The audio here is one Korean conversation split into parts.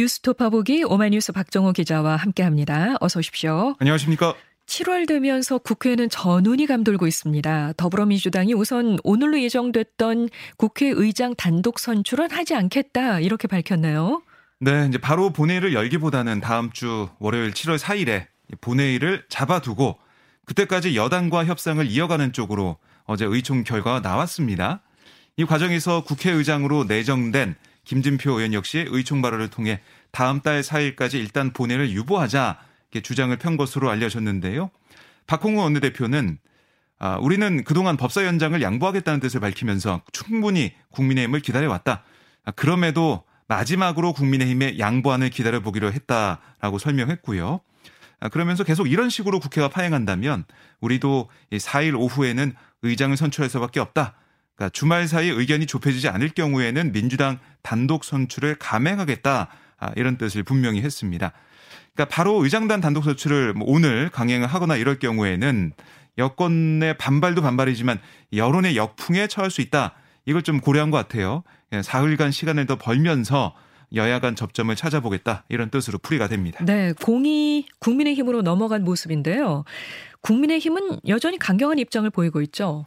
뉴스토파 보기 오마이뉴스 박정호 기자와 함께합니다. 어서 오십시오. 안녕하십니까? 7월 되면서 국회에는 전운이 감돌고 있습니다. 더불어민주당이 우선 오늘로 예정됐던 국회의장 단독 선출은 하지 않겠다 이렇게 밝혔나요? 네, 이제 바로 본회의를 열기보다는 다음 주 월요일 7월 4일에 본회의를 잡아두고 그때까지 여당과 협상을 이어가는 쪽으로 어제 의총 결과가 나왔습니다. 이 과정에서 국회의장으로 내정된 김진표 의원 역시 의총 발언을 통해 다음 달 4일까지 일단 본회를 유보하자 주장을 편 것으로 알려졌는데요. 박홍우 원내대표는 아, 우리는 그동안 법사위원장을 양보하겠다는 뜻을 밝히면서 충분히 국민의힘을 기다려왔다. 아, 그럼에도 마지막으로 국민의힘의 양보안을 기다려보기로 했다라고 설명했고요. 아, 그러면서 계속 이런 식으로 국회가 파행한다면 우리도 4일 오후에는 의장을 선출할 수밖에 없다. 그러니까 주말 사이 의견이 좁혀지지 않을 경우에는 민주당 단독 선출을 감행하겠다 아, 이런 뜻을 분명히 했습니다. 그러니까 바로 의장단 단독 선출을 뭐 오늘 강행을 하거나 이럴 경우에는 여권의 반발도 반발이지만 여론의 역풍에 처할 수 있다. 이걸 좀 고려한 것 같아요. 사흘간 시간을 더 벌면서 여야 간 접점을 찾아보겠다 이런 뜻으로 풀이가 됩니다. 네, 공이 국민의힘으로 넘어간 모습인데요. 국민의힘은 여전히 강경한 입장을 보이고 있죠.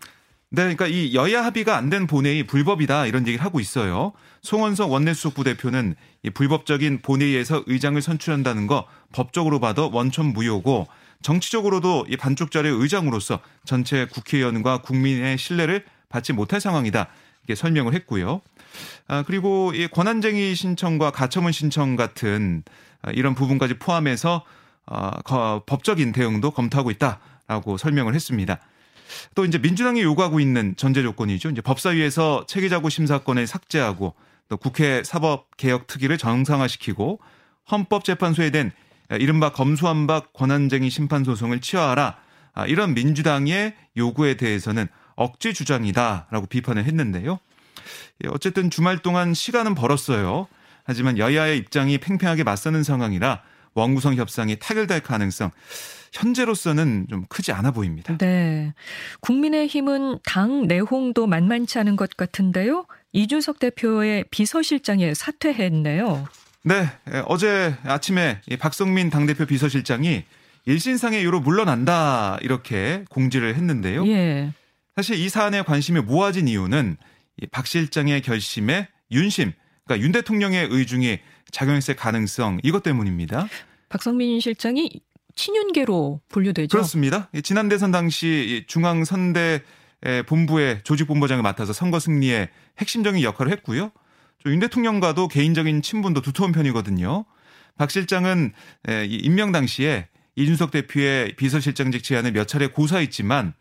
네, 그러니까 이 여야 합의가 안 된 본회의 불법이다 이런 얘기를 하고 있어요. 송원석 원내수석 부대표는 이 불법적인 본회의에서 의장을 선출한다는 거 법적으로 봐도 원천 무효고 정치적으로도 이 반쪽짜리 의장으로서 전체 국회의원과 국민의 신뢰를 받지 못할 상황이다 이렇게 설명을 했고요. 아, 그리고 이 권한쟁의 신청과 가처분 신청 같은 아, 이런 부분까지 포함해서 어, 법적인 대응도 검토하고 있다라고 설명을 했습니다. 또 이제 민주당이 요구하고 있는 전제 조건이죠. 이제 법사위에서 체계자구 심사권을 삭제하고 또 국회 사법 개혁 특위를 정상화시키고 헌법재판소에 된 이른바 검수한박 권한쟁의 심판 소송을 취하하라. 아, 이런 민주당의 요구에 대해서는 억지 주장이다라고 비판을 했는데요. 예, 어쨌든 주말 동안 시간은 벌었어요. 하지만 여야의 입장이 팽팽하게 맞서는 상황이라 원구성 협상이 타결될 가능성 현재로서는 좀 크지 않아 보입니다. 네. 국민의힘은 당 내홍도 만만치 않은 것 같은데요. 이준석 대표의 비서실장이 사퇴했네요. 네. 어제 아침에 박성민 당대표 비서실장이 일신상의 이유로 물러난다 이렇게 공지를 했는데요. 예. 사실 이 사안에 관심이 모아진 이유는 박 실장의 결심에 윤심, 그러니까 윤 대통령의 의중이 작용했을 가능성 이것 때문입니다. 박성민 실장이 친윤계로 분류되죠. 그렇습니다. 지난 대선 당시 중앙선대 본부의 조직본부장을 맡아서 선거 승리에 핵심적인 역할을 했고요. 윤 대통령과도 개인적인 친분도 두터운 편이거든요. 박 실장은 임명 당시에 이준석 대표의 비서실장직 제안을 몇 차례 고사했지만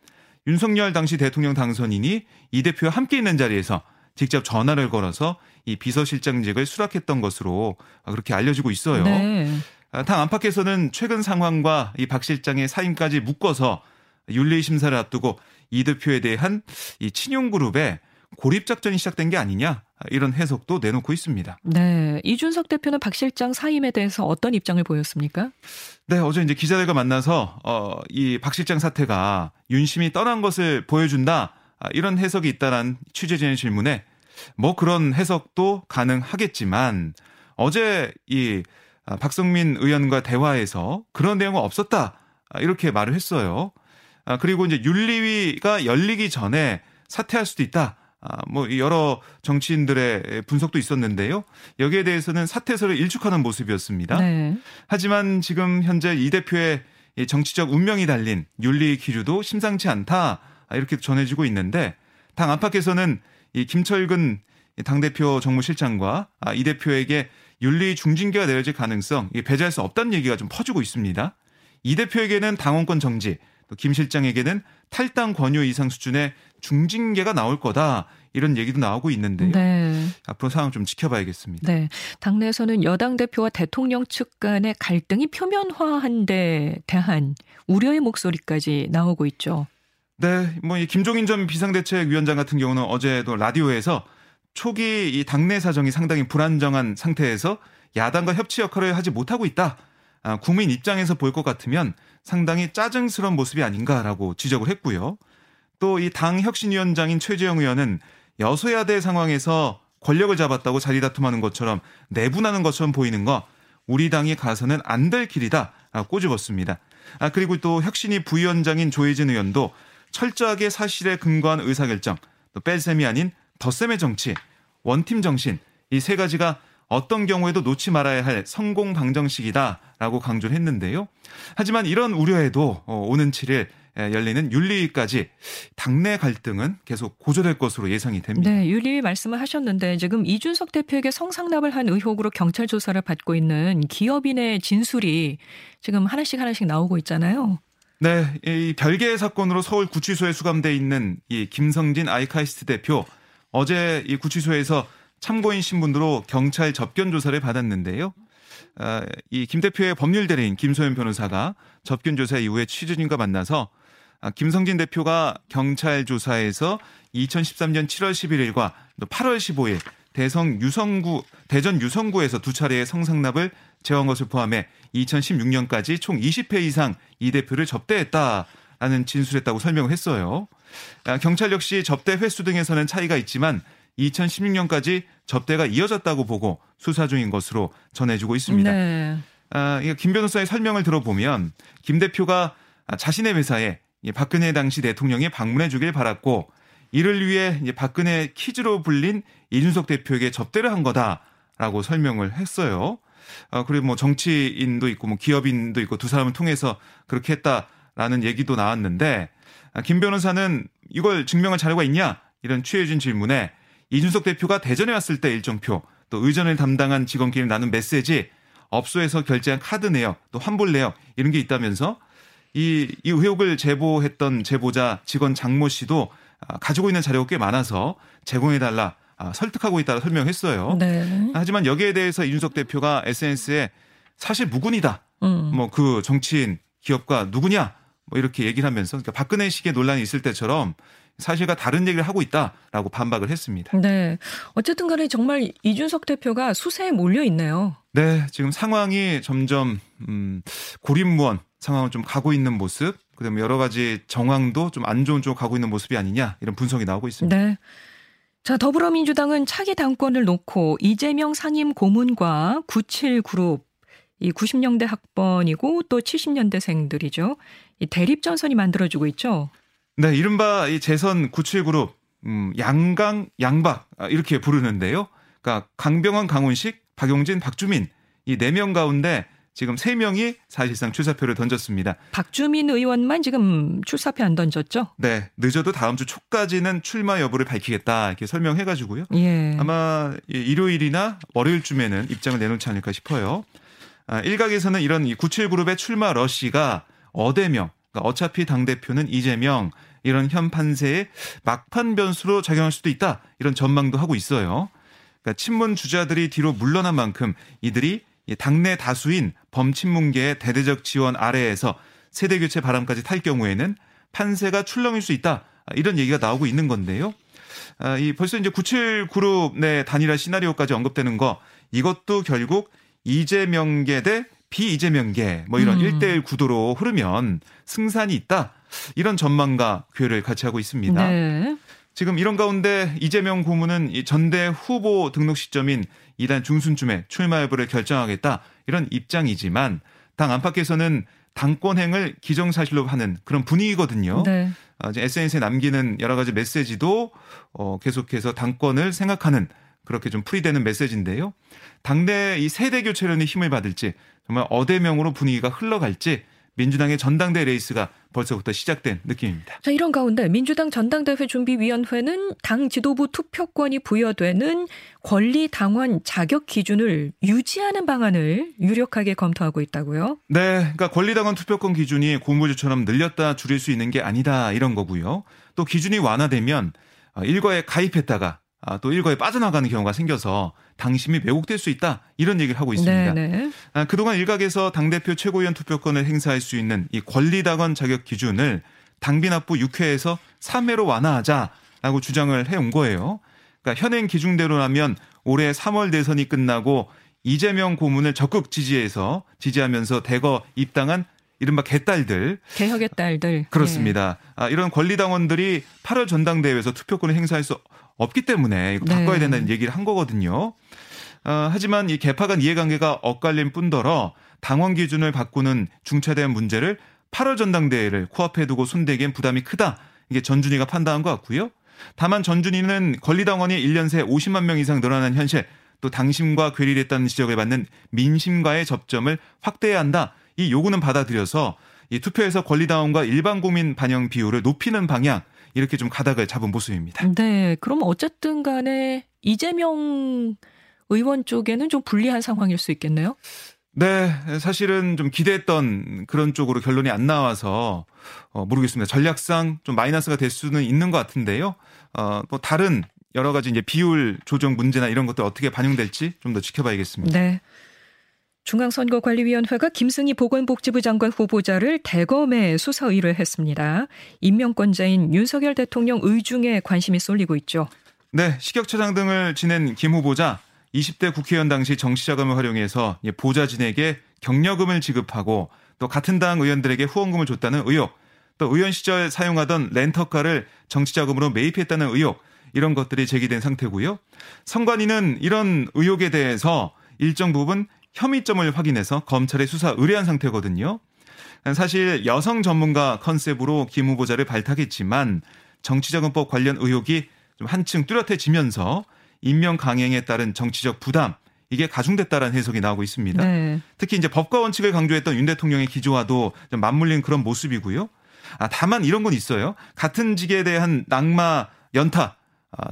윤석열 당시 대통령 당선인이 이 대표와 함께 있는 자리에서 직접 전화를 걸어서 이 비서실장직을 수락했던 것으로 그렇게 알려지고 있어요. 네. 아, 당 안팎에서는 최근 상황과 이 박 실장의 사임까지 묶어서 윤리 심사를 앞두고 이 대표에 대한 이 친용 그룹의 고립 작전이 시작된 게 아니냐 이런 해석도 내놓고 있습니다. 네, 이준석 대표는 박 실장 사임에 대해서 어떤 입장을 보였습니까? 네, 어제 이제 기자들과 만나서 어, 이 박 실장 사태가 윤심이 떠난 것을 보여준다 아, 이런 해석이 있다란 취재진의 질문에 뭐 그런 해석도 가능하겠지만 어제 이 아, 박성민 의원과 대화에서 그런 내용은 없었다. 아, 이렇게 말을 했어요. 아, 그리고 이제 윤리위가 열리기 전에 사퇴할 수도 있다. 뭐 여러 정치인들의 분석도 있었는데요. 여기에 대해서는 사퇴서를 일축하는 모습이었습니다. 네. 하지만 지금 현재 이 대표의 정치적 운명이 달린 윤리 기류도 심상치 않다. 이렇게 전해지고 있는데 당 안팎에서는 이 김철근 당대표 정무실장과 이 대표에게 윤리 중징계가 내려질 가능성 배제할 수 없다는 얘기가 좀 퍼지고 있습니다. 이 대표에게는 당원권 정지, 또 김 실장에게는 탈당 권유 이상 수준의 중징계가 나올 거다. 이런 얘기도 나오고 있는데요. 네. 앞으로 상황 좀 지켜봐야겠습니다. 네. 당내에서는 여당 대표와 대통령 측 간의 갈등이 표면화한 데 대한 우려의 목소리까지 나오고 있죠. 네. 뭐, 이 김종인 전 비상대책위원장 같은 경우는 어제도 라디오에서 초기 이 당내 사정이 상당히 불안정한 상태에서 야당과 협치 역할을 하지 못하고 있다. 아, 국민 입장에서 볼 것 같으면 상당히 짜증스러운 모습이 아닌가라고 지적을 했고요. 또 이 당 혁신위원장인 최재형 의원은 여소야대 상황에서 권력을 잡았다고 자리 다툼하는 것처럼 내분하는 것처럼 보이는 거 우리 당이 가서는 안 될 길이다 꼬집었습니다. 아 그리고 또 혁신이 부위원장인 조혜진 의원도 철저하게 사실에 근거한 의사결정, 또 뺄셈이 아닌 덧셈의 정치, 원팀 정신 이 세 가지가 어떤 경우에도 놓지 말아야 할 성공 방정식이다라고 강조를 했는데요. 하지만 이런 우려에도 어, 오는 7일 열리는 윤리위까지 당내 갈등은 계속 고조될 것으로 예상이 됩니다. 네, 윤리위 말씀을 하셨는데 지금 이준석 대표에게 성상납을 한 의혹으로 경찰 조사를 받고 있는 기업인의 진술이 지금 하나씩 하나씩 나오고 있잖아요. 네, 이 별개의 사건으로 서울 구치소에 수감돼 있는 이 김성진 아이카이스트 대표 어제 이 구치소에서 참고인 신분으로 경찰 접견 조사를 받았는데요. 아, 이김 대표의 법률 대리인 김소연 변호사가 접견 조사 이후에 취재진과 만나서 아, 김성진 대표가 경찰 조사에서 2013년 7월 11일과 8월 15일 대성 유성구 대전 유성구에서 두 차례의 성상납을 제어한 것을 포함해 2016년까지 총 20회 이상 이 대표를 접대했다라는 진술했다고 설명을 했어요. 아, 경찰 역시 접대 횟수 등에서는 차이가 있지만 2016년까지 접대가 이어졌다고 보고 수사 중인 것으로 전해지고 있습니다. 네. 아, 김 변호사의 설명을 들어보면 김 대표가 자신의 회사에 박근혜 당시 대통령이 방문해 주길 바랐고 이를 위해 박근혜 키즈로 불린 이준석 대표에게 접대를 한 거다라고 설명을 했어요. 아, 그리고 뭐 정치인도 있고 뭐 기업인도 있고 두 사람을 통해서 그렇게 했다라는 얘기도 나왔는데 아, 김 변호사는 이걸 증명할 자료가 있냐? 이런 취해진 질문에 이준석 대표가 대전에 왔을 때 일정표 또 의전을 담당한 직원끼리 나눈 메시지 업소에서 결제한 카드 내역 또 환불 내역 이런 게 있다면서 이, 이 의혹을 제보했던 제보자 직원 장모 씨도 아, 가지고 있는 자료가 꽤 많아서 제공해달라 아, 설득하고 있다고 설명했어요. 네. 하지만 여기에 대해서 이준석 대표가 SNS에 사실 무근이다. 음. 뭐그 정치인 기업가 누구냐 뭐 이렇게 얘기를 하면서 그러니까 박근혜 식의 논란이 있을 때처럼 사실과 다른 얘기를 하고 있다라고 반박을 했습니다. 네. 어쨌든 간에 정말 이준석 대표가 수세에 몰려 있네요. 네. 지금 상황이 점점 음 고립무원 상황을 좀 가고 있는 모습, 그다음에 여러 가지 정황도 좀 안 좋은 쪽으로 가고 있는 모습이 아니냐 이런 분석이 나오고 있습니다. 네. 자, 더불어민주당은 차기 당권을 놓고 이재명 상임 고문과 97 그룹 이 90년대 학번이고 또 70년대생들이죠. 이 대립 전선이 만들어지고 있죠. 네, 이른바 이 재선 97 그룹 음, 양강 양박 아, 이렇게 부르는데요. 그러니까 강병원 강훈식, 박용진, 박주민 이 네 명 가운데 지금 3명이 사실상 출사표를 던졌습니다. 박주민 의원만 지금 출사표 안 던졌죠? 네. 늦어도 다음 주 초까지는 출마 여부를 밝히겠다 이렇게 설명해 가지고요. 예. 아마 일요일이나 월요일쯤에는 입장을 내놓지 않을까 싶어요. 아, 일각에서는 이런 97그룹의 출마 러시가 어대명, 그러니까 어차피 당대표는 이재명 이런 현 판세에 막판 변수로 작용할 수도 있다 이런 전망도 하고 있어요. 그러니까 친문 주자들이 뒤로 물러난 만큼 이들이 당내 다수인 범친문계의 대대적 지원 아래에서 세대 교체 바람까지 탈 경우에는 판세가 출렁일 수 있다. 이런 얘기가 나오고 있는 건데요. 아, 이 벌써 이제 97 그룹 내 단일화 시나리오까지 언급되는 거 이것도 결국 이재명계 대 비이재명계 뭐 이런 음. 1대1 구도로 흐르면 승산이 있다. 이런 전망과 교회를 같이 하고 있습니다. 네. 지금 이런 가운데 이재명 고문은 이 전대 후보 등록 시점인 이달 중순쯤에 출마 여부를 결정하겠다 이런 입장이지만 당 안팎에서는 당권행을 기정사실로 하는 그런 분위기거든요. 네. 어, SNS에 남기는 여러 가지 메시지도 어, 계속해서 당권을 생각하는 그렇게 좀 풀이되는 메시지인데요. 당내 이 세대 교체론이 힘을 받을지 정말 어대명으로 분위기가 흘러갈지 민주당의 전당대회 레이스가 벌써부터 시작된 느낌입니다. 자, 이런 가운데 민주당 전당대회 준비위원회는 당 지도부 투표권이 부여되는 권리 당원 자격 기준을 유지하는 방안을 유력하게 검토하고 있다고요? 네, 그러니까 권리 당원 투표권 기준이 고무줄처럼 늘렸다 줄일 수 있는 게 아니다 이런 거고요. 또 기준이 완화되면 일과에 가입했다가 아, 또 일거에 빠져나가는 경우가 생겨서 당심이 왜곡될 수 있다 이런 얘기를 하고 있습니다. 네네. 아, 그동안 일각에서 당 대표 최고위원 투표권을 행사할 수 있는 이 권리당원 자격 기준을 당비납부 6회에서 3회로 완화하자라고 주장을 해온 거예요. 그러니까 현행 기준대로라면 올해 3월 대선이 끝나고 이재명 고문을 적극 지지해서 지지하면서 대거 입당한 이른바 개딸들. 개혁의 딸들. 그렇습니다. 네. 아, 이런 권리당원들이 8월 전당대회에서 투표권을 행사할 수 없기 때문에 이거 바꿔야 네. 된다는 얘기를 한 거거든요. 어, 하지만 이 개파 간 이해관계가 엇갈린 뿐더러 당원 기준을 바꾸는 중차대한 문제를 8월 전당대회를 코앞에 두고 손대기엔 부담이 크다. 이게 전준희가 판단한 것 같고요. 다만 전준희는 권리당원이 1년 새 50만 명 이상 늘어난 현실, 또 당심과 괴리됐다는 지적을 받는 민심과의 접점을 확대해야 한다. 이 요구는 받아들여서 이 투표에서 권리당원과 일반 국민 반영 비율을 높이는 방향 이렇게 좀 가닥을 잡은 모습입니다. 네, 그럼 어쨌든 간에 이재명 의원 쪽에는 좀 불리한 상황일 수 있겠네요. 네, 사실은 좀 기대했던 그런 쪽으로 결론이 안 나와서 어, 모르겠습니다. 전략상 좀 마이너스가 될 수는 있는 것 같은데요. 어, 뭐 다른 여러 가지 이제 비율 조정 문제나 이런 것들 어떻게 반영될지 좀 더 지켜봐야겠습니다. 네. 중앙선거관리위원회가 김승희 보건복지부 장관 후보자를 대검에 수사 의뢰 했습니다. 임명권자인 윤석열 대통령 의중에 관심이 쏠리고 있죠. 네, 식약처장 등을 지낸 김 후보자 20대 국회의원 당시 정치자금을 활용해서 보좌진에게 경력금을 지급하고 또 같은 당 의원들에게 후원금을 줬다는 의혹, 또 의원 시절 사용하던 렌터카를 정치자금으로 매입했다는 의혹, 이런 것들이 제기된 상태고요. 선관위는 이런 의혹에 대해서 일정 부분 혐의점을 확인해서 검찰에 수사 의뢰한 상태거든요. 사실 여성 전문가 컨셉으로 김 후보자를 발탁했지만 정치자금법 관련 의혹이 좀 한층 뚜렷해지면서 임명 강행에 따른 정치적 부담 이게 가중됐다라는 해석이 나오고 있습니다. 네. 특히 이제 법과 원칙을 강조했던 윤 대통령의 기조와도 좀 맞물린 그런 모습이고요. 아, 다만 이런 건 있어요. 같은 직에 대한 낙마 연타 아,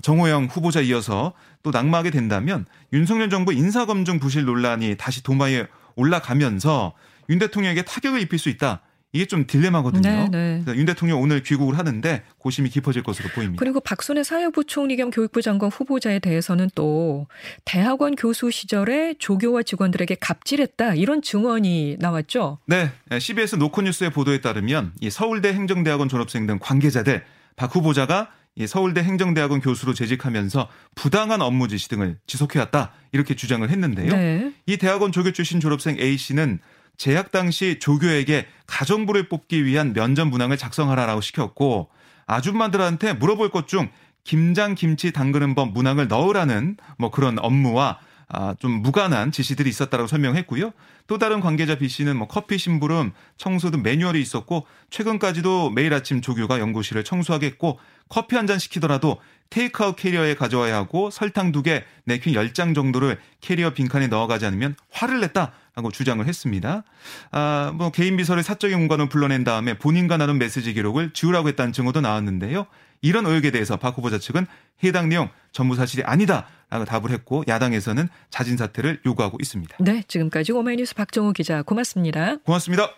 정호영 후보자 이어서 또 낙마하게 된다면 윤석열 정부 인사검증 부실 논란이 다시 도마에 올라가면서 윤 대통령에게 타격을 입힐 수 있다. 이게 좀 딜레마거든요. 네, 네. 윤 대통령 오늘 귀국을 하는데 고심이 깊어질 것으로 보입니다. 그리고 박순애 사회부 총리 겸 교육부 장관 후보자에 대해서는 또 대학원 교수 시절에 조교와 직원들에게 갑질했다 이런 증언이 나왔죠. 네, CBS 노컷뉴스의 보도에 따르면 이 서울대 행정대학원 졸업생 등 관계자들 박 후보자가 이 서울대 행정대학원 교수로 재직하면서 부당한 업무 지시 등을 지속해왔다 이렇게 주장을 했는데요. 네. 이 대학원 조교 출신 졸업생 A 씨는 재학 당시 조교에게 가정부를 뽑기 위한 면접 문항을 작성하라라고 시켰고 아줌마들한테 물어볼 것 중 김장 김치 담그는 법 문항을 넣으라는 뭐 그런 업무와 아, 좀 무관한 지시들이 있었다고 설명했고요. 또 다른 관계자 B 씨는 뭐 커피 심부름, 청소 등 매뉴얼이 있었고 최근까지도 매일 아침 조교가 연구실을 청소하겠고 커피 한 잔 시키더라도 테이크아웃 캐리어에 가져와야 하고 설탕 두 개, 네킨 10장 정도를 캐리어 빈칸에 넣어가지 않으면 화를 냈다. 하고 주장을 했습니다. 아, 뭐 개인 비서를 사적인 공간으로 불러낸 다음에 본인과 나눈 메시지 기록을 지우라고 했다는 증거도 나왔는데요. 이런 의혹에 대해서 박 후보자 측은 해당 내용 전부 사실이 아니다라고 답을 했고 야당에서는 자진 사퇴를 요구하고 있습니다. 네, 지금까지 오마이뉴스 박정우 기자 고맙습니다. 고맙습니다.